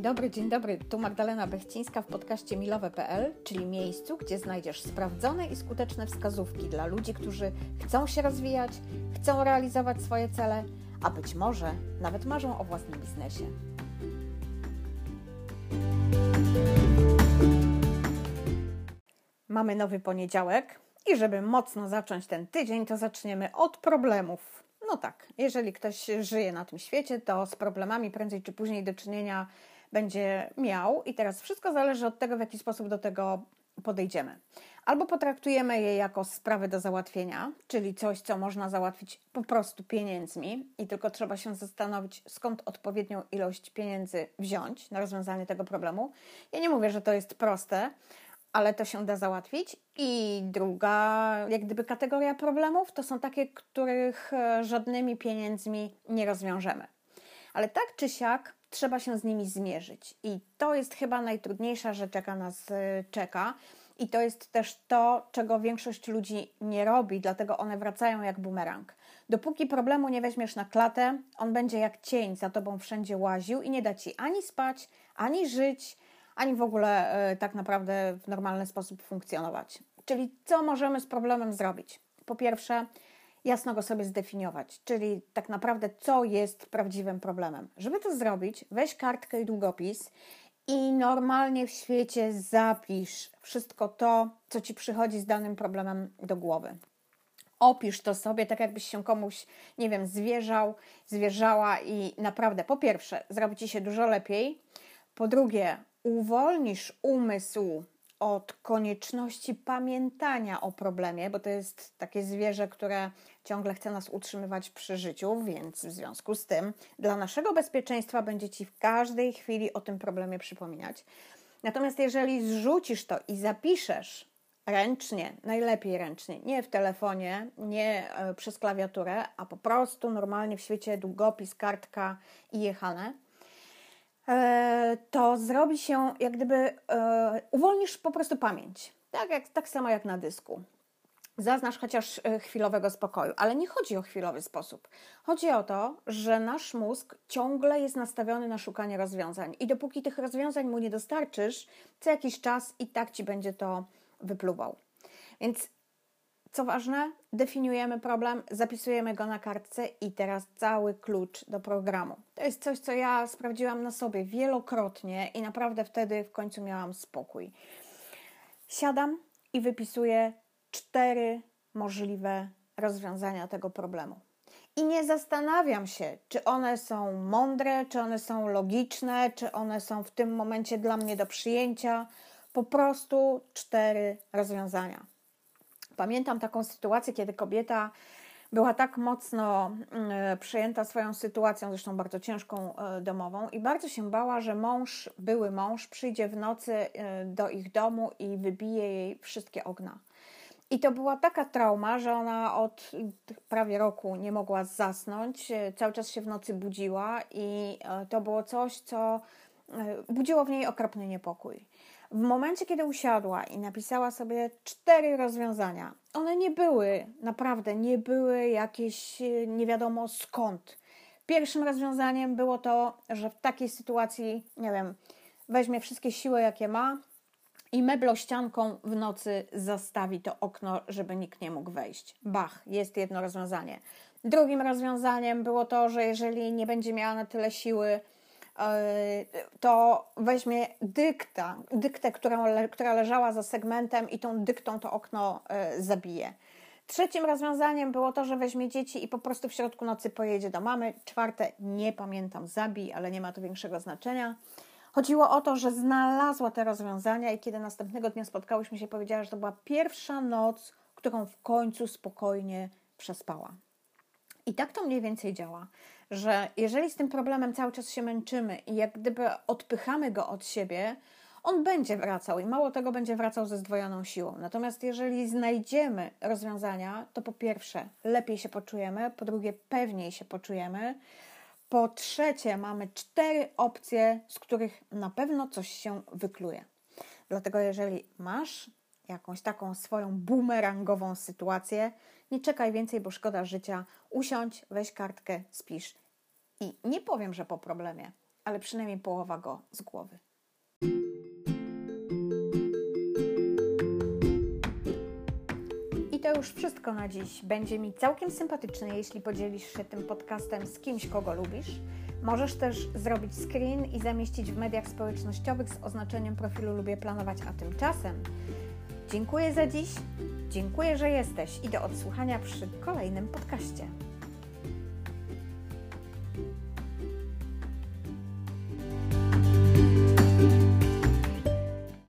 Dobry, dzień dobry. Tu Magdalena Bechcińska w podcaście milowe.pl, czyli miejscu, gdzie znajdziesz sprawdzone i skuteczne wskazówki dla ludzi, którzy chcą się rozwijać, chcą realizować swoje cele, a być może nawet marzą o własnym biznesie. Mamy nowy poniedziałek i żeby mocno zacząć ten tydzień, to zaczniemy od problemów. No tak, jeżeli ktoś żyje na tym świecie, to z problemami prędzej czy później do czynienia będzie miał, i teraz wszystko zależy od tego, w jaki sposób do tego podejdziemy. Albo potraktujemy je jako sprawy do załatwienia, czyli coś, co można załatwić po prostu pieniędzmi, i tylko trzeba się zastanowić, skąd odpowiednią ilość pieniędzy wziąć na rozwiązanie tego problemu. Ja nie mówię, że to jest proste, ale to się da załatwić. I druga, jak gdyby, kategoria problemów to są takie, których e, żadnymi pieniędzmi nie rozwiążemy. Ale tak czy siak trzeba się z nimi zmierzyć. I to jest chyba najtrudniejsza rzecz, jaka nas e, czeka. I to jest też to, czego większość ludzi nie robi, dlatego one wracają jak bumerang. Dopóki problemu nie weźmiesz na klatę, on będzie jak cień za tobą wszędzie łaził i nie da ci ani spać, ani żyć, ani w ogóle e, tak naprawdę w normalny sposób funkcjonować. Czyli co możemy z problemem zrobić? Po pierwsze, jasno go sobie zdefiniować, czyli tak naprawdę co jest prawdziwym problemem. Żeby to zrobić, weź kartkę i długopis i normalnie w świecie zapisz wszystko to, co ci przychodzi z danym problemem do głowy. Opisz to sobie tak, jakbyś się komuś, nie wiem, zwierzał, zwierzała i naprawdę, po pierwsze, zrobi ci się dużo lepiej. Po drugie, uwolnisz umysł od konieczności pamiętania o problemie, bo to jest takie zwierzę, które ciągle chce nas utrzymywać przy życiu, więc w związku z tym dla naszego bezpieczeństwa będzie ci w każdej chwili o tym problemie przypominać. Natomiast jeżeli zrzucisz to i zapiszesz ręcznie, najlepiej ręcznie, nie w telefonie, nie e, przez klawiaturę, a po prostu normalnie w świecie długopis, kartka i jechane, to zrobi się, jak gdyby e, uwolnisz po prostu pamięć. Tak, jak, tak samo jak na dysku. Zaznasz chociaż e, chwilowego spokoju, ale nie chodzi o chwilowy sposób. Chodzi o to, że nasz mózg ciągle jest nastawiony na szukanie rozwiązań i dopóki tych rozwiązań mu nie dostarczysz, co jakiś czas i tak ci będzie to wypluwał. Więc co ważne, definiujemy problem, zapisujemy go na kartce i teraz cały klucz do programu. To jest coś, co ja sprawdziłam na sobie wielokrotnie i naprawdę wtedy w końcu miałam spokój. Siadam i wypisuję cztery możliwe rozwiązania tego problemu. I nie zastanawiam się, czy one są mądre, czy one są logiczne, czy one są w tym momencie dla mnie do przyjęcia. Po prostu cztery rozwiązania. Pamiętam taką sytuację, kiedy kobieta była tak mocno mm, przejęta swoją sytuacją, zresztą bardzo ciężką e, domową, i bardzo się bała, że mąż, były mąż, przyjdzie w nocy e, do ich domu i wybije jej wszystkie ogna. I to była taka trauma, że ona od prawie roku nie mogła zasnąć, e, cały czas się w nocy budziła, i to było coś, co budziło w niej okropny niepokój. W momencie, kiedy usiadła i napisała sobie cztery rozwiązania, one nie były, naprawdę nie były jakieś e, nie wiadomo skąd. Pierwszym rozwiązaniem było to, że w takiej sytuacji, nie wiem, weźmie wszystkie siły, jakie ma i meblościanką w nocy zastawi to okno, żeby nikt nie mógł wejść. Bach, jest jedno rozwiązanie. Drugim rozwiązaniem było to, że jeżeli nie będzie miała na tyle siły, to weźmie dykta, dyktę, która, która leżała za segmentem i tą dyktą to okno e, zabije. Trzecim rozwiązaniem było to, że weźmie dzieci i po prostu w środku nocy pojedzie do mamy. Czwarte, nie pamiętam, zabij, ale nie ma to większego znaczenia. Chodziło o to, że znalazła te rozwiązania i kiedy następnego dnia spotkałyśmy się, powiedziała, że to była pierwsza noc, którą w końcu spokojnie przespała. I tak to mniej więcej działa, że jeżeli z tym problemem cały czas się męczymy i jak gdyby odpychamy go od siebie, on będzie wracał i mało tego będzie wracał ze zdwojoną siłą. Natomiast jeżeli znajdziemy rozwiązania, to po pierwsze lepiej się poczujemy, po drugie pewniej się poczujemy, po trzecie mamy cztery opcje, z których na pewno coś się wykluje. Dlatego jeżeli masz jakąś taką swoją bumerangową sytuację, nie czekaj więcej, bo szkoda życia. Usiądź, weź kartkę, spisz. I nie powiem, że po problemie, ale przynajmniej połowa go z głowy. I to już wszystko na dziś. Będzie mi całkiem sympatyczne, jeśli podzielisz się tym podcastem z kimś, kogo lubisz. Możesz też zrobić screen i zamieścić w mediach społecznościowych z oznaczeniem profilu Lubię Planować, a tymczasem dziękuję za dziś, dziękuję, że jesteś i do odsłuchania przy kolejnym podcaście.